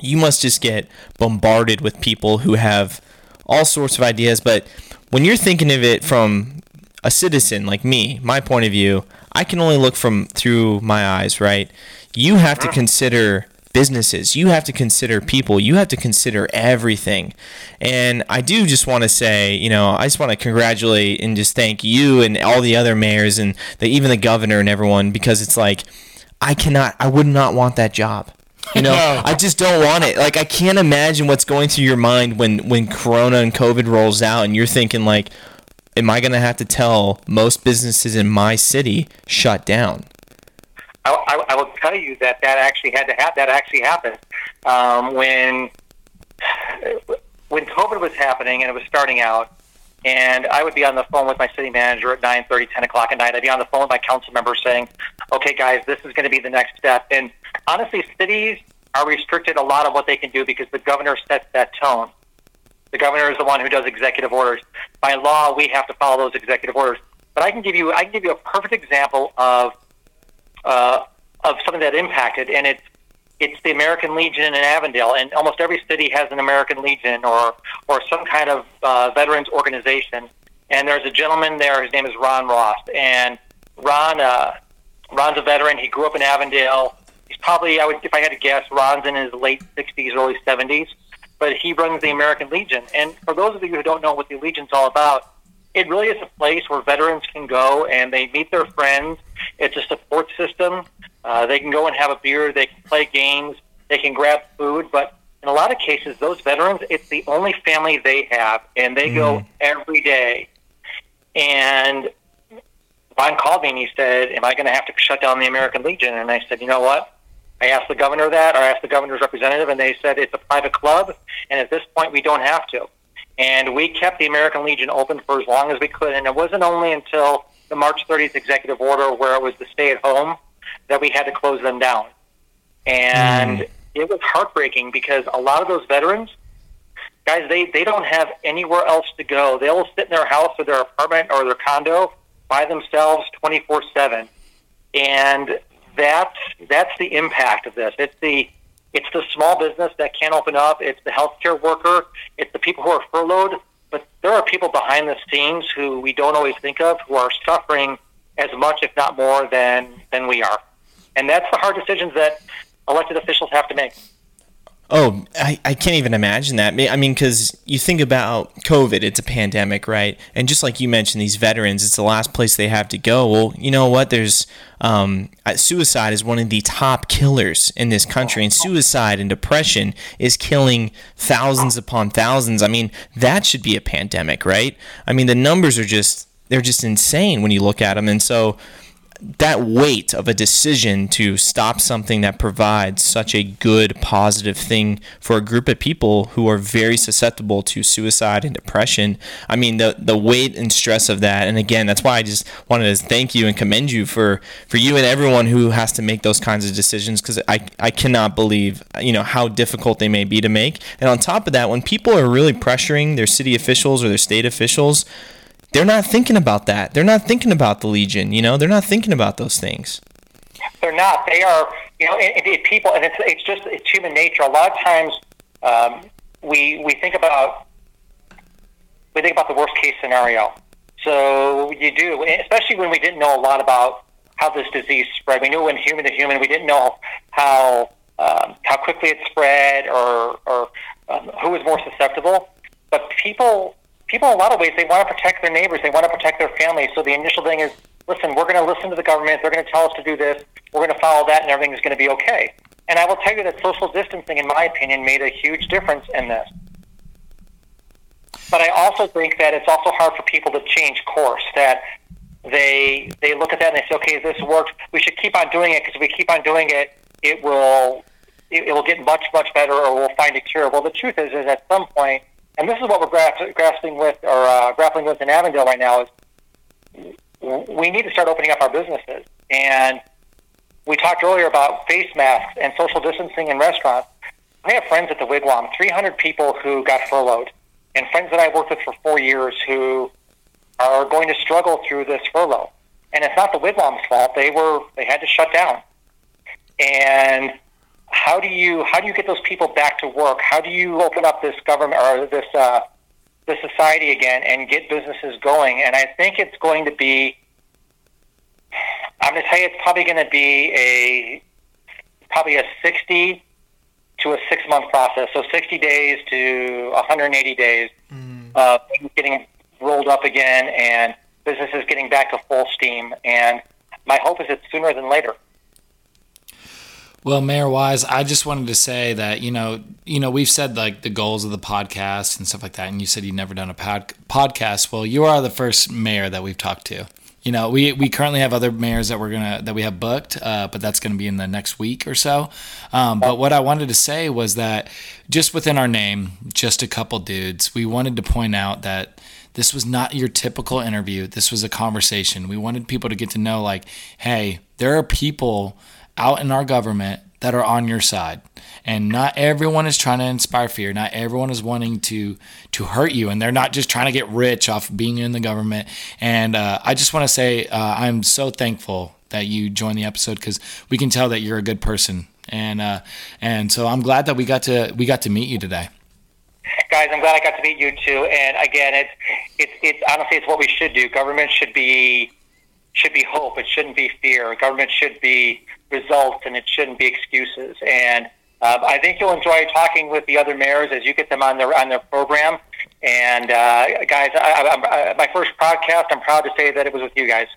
you must just get bombarded with people who have all sorts of ideas. But when you're thinking of it from a citizen like me, my point of view, I can only look from through my eyes, right? You have to consider businesses. You have to consider people. You have to consider everything. And I do just want to say, you know, I just want to congratulate and just thank you and all the other mayors and the, even the governor and everyone because it's like I cannot I would not want that job. You know, [laughs] No. I just don't want it. Like I can't imagine what's going through your mind when when corona and covid rolls out and you're thinking like am I going to have to tell most businesses in my city shut down? I, I, I will tell you that that actually had to. That actually happened um, when when COVID was happening and it was starting out. And I would be on the phone with my city manager at 9:30, 10 o'clock at night. I'd be on the phone with my council members saying, "Okay, guys, this is going to be the next step." And honestly, cities are restricted a lot of what they can do because the governor sets that tone. The governor is the one who does executive orders. By law, we have to follow those executive orders. But I can give you, I can give you a perfect example of uh, of something that impacted, and it's it's the American Legion in Avondale, and almost every city has an American Legion or or some kind of uh, veterans organization. And there's a gentleman there. His name is Ron Ross, and Ron uh, Ron's a veteran. He grew up in Avondale. He's probably, I would, if I had to guess, Ron's in his late 60s, early 70s. But he runs the American Legion. And for those of you who don't know what the Legion's all about, it really is a place where veterans can go and they meet their friends. It's a support system. Uh, they can go and have a beer. They can play games. They can grab food. But in a lot of cases, those veterans, it's the only family they have, and they go every day. And Ron called me and he said, "Am I going to have to shut down the American Legion?" And I said, "You know what? I asked the governor that, or I asked the governor's representative, and they said it's a private club, and at this point, we don't have to." And we kept the American Legion open for as long as we could, and it wasn't only until the March 30th executive order, where it was to stay at home, that we had to close them down. And hmm. it was heartbreaking because a lot of those veterans, guys, they, they don't have anywhere else to go. They'll sit in their house or their apartment or their condo by themselves 24 7. And that's, that's the impact of this. It's the, it's the small business that can't open up. It's the healthcare worker. It's the people who are furloughed. But there are people behind the scenes who we don't always think of who are suffering as much, if not more, than, than we are. And that's the hard decisions that elected officials have to make. Oh, I, I can't even imagine that. I mean, because you think about COVID, it's a pandemic, right? And just like you mentioned, these veterans, it's the last place they have to go. Well, you know what? There's um, suicide is one of the top killers in this country, and suicide and depression is killing thousands upon thousands. I mean, that should be a pandemic, right? I mean, the numbers are just they're just insane when you look at them, and so that weight of a decision to stop something that provides such a good positive thing for a group of people who are very susceptible to suicide and depression. I mean the the weight and stress of that and again that's why i just wanted to thank you and commend you for for you and everyone who has to make those kinds of decisions because i i cannot believe you know how difficult they may be to make. And on top of that when people are really pressuring their city officials or their state officials they're not thinking about that. They're not thinking about the Legion. You know, they're not thinking about those things. They're not. They are, you know, it, it, people, and it's it's just it's human nature. A lot of times, um, we we think about we think about the worst case scenario. So you do, especially when we didn't know a lot about how this disease spread. We knew when human to human. We didn't know how um, how quickly it spread or or um, who was more susceptible. But people people in a lot of ways they want to protect their neighbors. They want to protect their families. So the initial thing is, listen, we're going to listen to the government. They're going to tell us to do this. We're going to follow that, and everything's going to be okay. And I will tell you that social distancing, in my opinion, made a huge difference in this. But I also think that it's also hard for people to change course. That they they look at that and they say, okay, this works. We should keep on doing it because if we keep on doing it, it will it, it will get much much better, or we'll find a cure. Well, the truth is, is at some point, and this is what we're gra- grasping with or uh, grappling with in Avondale right now is we need to start opening up our businesses and we talked earlier about face masks and social distancing in restaurants. I have friends at the Wigwam, 300 people who got furloughed, and friends that I've worked with for four years who are going to struggle through this furlough. And it's not the Wigwam's fault. They were they had to shut down. And how do you how do you get those people back to work? How do you open up this government or this uh, this society again and get businesses going? And I think it's going to be. I'm going to tell you, it's probably going to be a probably a 60 to a six month process. So 60 days to 180 days mm. of getting rolled up again and businesses getting back to full steam. And my hope is it's sooner than later. Well, Mayor Weise, I just wanted to say that you know, you know, we've said like the goals of the podcast and stuff like that, and you said you've never done a pod- podcast. Well, you are the first mayor that we've talked to. You know, we, we currently have other mayors that we're gonna that we have booked, uh, but that's gonna be in the next week or so. Um, but what I wanted to say was that just within our name, just a couple dudes, we wanted to point out that this was not your typical interview. This was a conversation. We wanted people to get to know, like, hey, there are people out in our government that are on your side. And not everyone is trying to inspire fear. Not everyone is wanting to to hurt you. And they're not just trying to get rich off being in the government. And uh, i just want to say uh, i'm so thankful that you joined the episode because we can tell that you're a good person. And uh, and so i'm glad that we got to we got to meet you today. Guys i'm glad i got to meet you too. And again it's it's it's honestly it's what we should do. Government should be should be hope. It shouldn't be fear. Government should be results and it shouldn't be excuses. And uh, I think you'll enjoy talking with the other mayors as you get them on their on their program. And uh, guys, I, I, I, my first podcast, I'm proud to say that it was with you guys.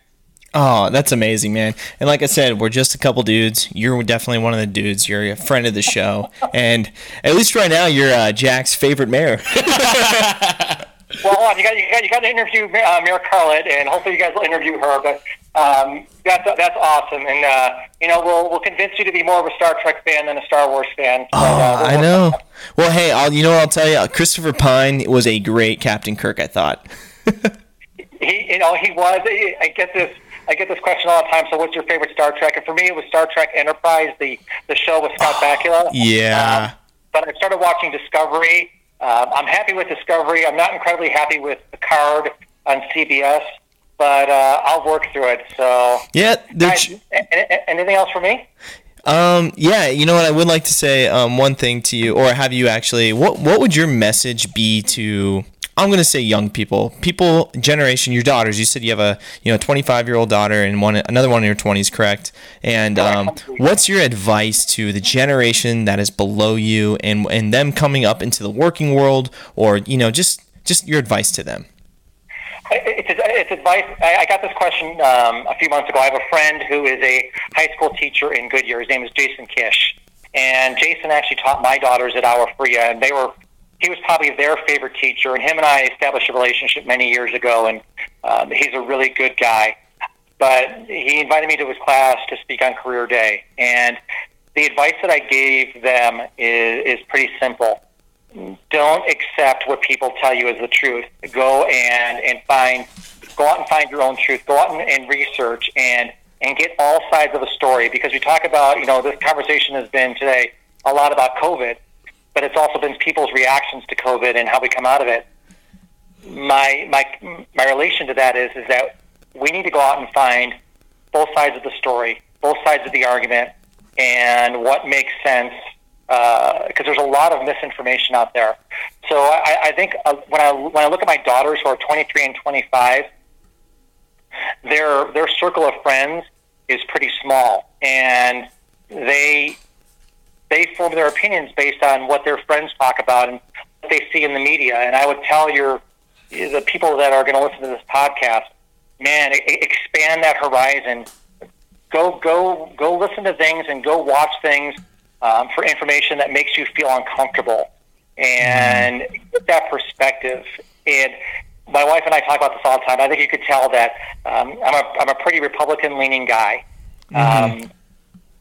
Oh, that's amazing, man. And like I said, we're just a couple dudes. You're definitely one of the dudes. You're a friend of the show. and at least right now, you're uh, Jack's favorite mayor. [laughs] well, you got, you got you got to interview uh, Mayor Carlat, and hopefully you guys will interview her. But um, that's that's awesome, and uh, you know we'll we'll convince you to be more of a Star Trek fan than a Star Wars fan. So, oh, uh, we'll, I know. Well, hey, I'll, you know what I'll tell you. Christopher Pine was a great Captain Kirk. I thought. [laughs] he, you know, he was. I get this. I get this question all the time. So, what's your favorite Star Trek? And for me, it was Star Trek Enterprise, the the show with Scott [gasps] Bakula. Yeah. Um, but I started watching Discovery. Um, I'm happy with Discovery. I'm not incredibly happy with Picard on CBS but uh, I'll work through it. So yeah, guys, anything else for me? Um, yeah, you know what I would like to say um, one thing to you, or have you actually? What what would your message be to? I'm going to say young people, people generation, your daughters. You said you have a you know 25 year old daughter and one another one in your 20s, correct? And um, what's your advice to the generation that is below you and and them coming up into the working world, or you know just just your advice to them? It's, it's advice. I got this question um, a few months ago. I have a friend who is a high school teacher in Goodyear. His name is Jason Kish, and Jason actually taught my daughters at Agua Fria, and they were. He was probably their favorite teacher, and him and I established a relationship many years ago. And um, he's a really good guy. But he invited me to his class to speak on Career Day, and the advice that I gave them is, is pretty simple don't accept what people tell you as the truth. Go and and find go out and find your own truth. Go out and, and research and and get all sides of the story because we talk about you know this conversation has been today a lot about COVID, but it's also been people's reactions to COVID and how we come out of it. My my my relation to that is is that we need to go out and find both sides of the story, both sides of the argument, and what makes sense because uh, there's a lot of misinformation out there. So I, I think uh, when I when I look at my daughters who are 23 and 25, their their circle of friends is pretty small, and they they form their opinions based on what their friends talk about and what they see in the media. And I would tell your the people that are going to listen to this podcast, man, expand that horizon. Go go go listen to things and go watch things um, for information that makes you feel uncomfortable and get that perspective. And my wife and I talk about this all the time. I think you could tell that um, I'm, a, I'm a pretty Republican leaning guy. Mm-hmm. Um,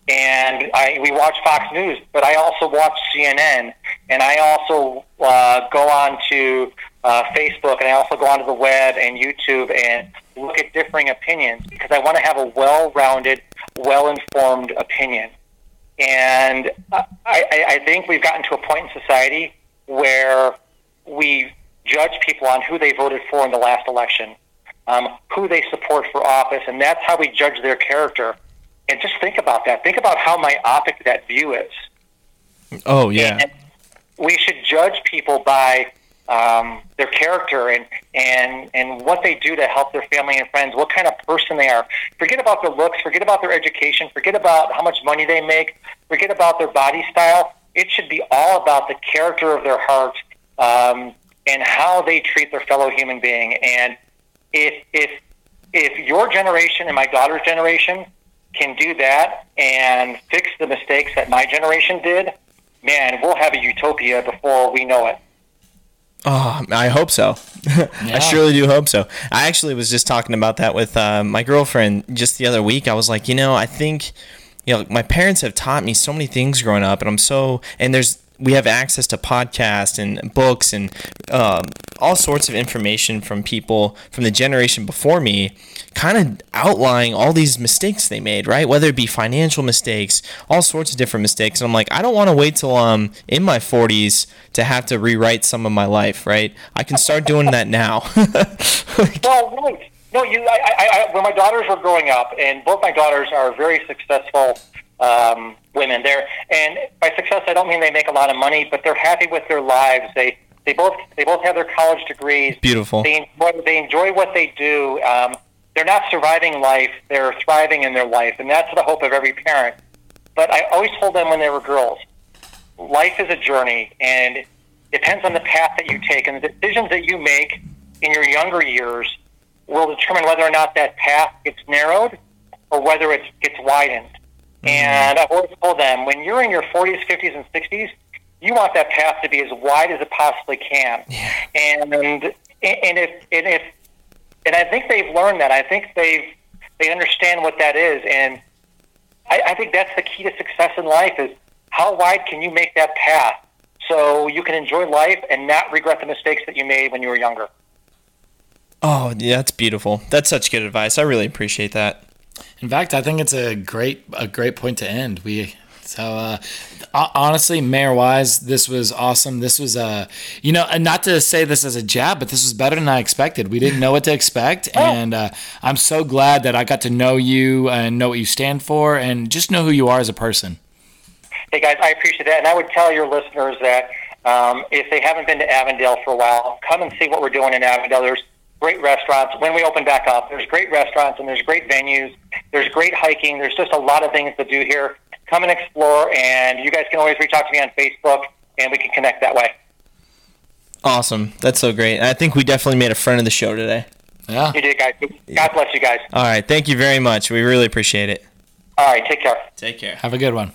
and I, we watch Fox News, but I also watch CNN, and I also uh, go on to uh, Facebook, and I also go onto the web and YouTube and look at differing opinions because I want to have a well-rounded well informed opinion. And I, I, I think we've gotten to a point in society where we judge people on who they voted for in the last election, um, who they support for office, and that's how we judge their character. And just think about that. Think about how myopic that view is. Oh yeah. And we should judge people by um, their character and, and, and what they do to help their family and friends, what kind of person they are. Forget about their looks, forget about their education, forget about how much money they make, forget about their body style. It should be all about the character of their heart um, and how they treat their fellow human being. And if, if, if your generation and my daughter's generation can do that and fix the mistakes that my generation did, man, we'll have a utopia before we know it. Oh, I hope so. [laughs] Yeah. I surely do hope so. I actually was just talking about that with uh, my girlfriend just the other week. I was like, you know, I think, you know, my parents have taught me so many things growing up, and I'm so, and there's, we have access to podcasts and books and um, all sorts of information from people from the generation before me, kind of outlining all these mistakes they made, right? Whether it be financial mistakes, all sorts of different mistakes. And I'm like, I don't want to wait till I'm in my 40s to have to rewrite some of my life, right? I can start doing that now. [laughs] Well, right. No, you. I, I, I, when my daughters were growing up, and both my daughters are very successful um, women. They're, and by success, I don't mean they make a lot of money, but they're happy with their lives. They they both they both have their college degrees. Beautiful. They enjoy, they enjoy what they do. Um, they're not surviving life; they're thriving in their life, and that's the hope of every parent. But I always told them when they were girls, life is a journey, and it depends on the path that you take, and the decisions that you make in your younger years will determine whether or not that path gets narrowed or whether it gets widened. Mm-hmm. And I've always told them when you're in your 40s, 50s, and 60s, you want that path to be as wide as it possibly can. Yeah. And and if and if and I think they've learned that. I think they've they understand what that is, and I, I think that's the key to success in life is how wide can you make that path so you can enjoy life and not regret the mistakes that you made when you were younger. oh, yeah, that's beautiful. That's such good advice. I really appreciate that. In fact, I think it's a great a great point to end. We so uh, honestly, mayor Weise, this was awesome. This was uh, you know, and not to say this as a jab, but this was better than I expected. We didn't know what to expect, [laughs] and uh, I'm so glad that I got to know you and know what you stand for, and just know who you are as a person. Hey guys, I appreciate that, and I would tell your listeners that um, if they haven't been to Avondale for a while, come and see what we're doing in Avondale. There's great restaurants. When we open back up, there's great restaurants and there's great venues. There's great hiking. There's just a lot of things to do here. Come and explore, and you guys can always reach out to me on Facebook, and we can connect that way. Awesome. That's so great. I think we definitely made a friend of the show today. Yeah. You did, guys. God bless you guys. All right. Thank you very much. We really appreciate it. All right, take care. Take care. Have a good one.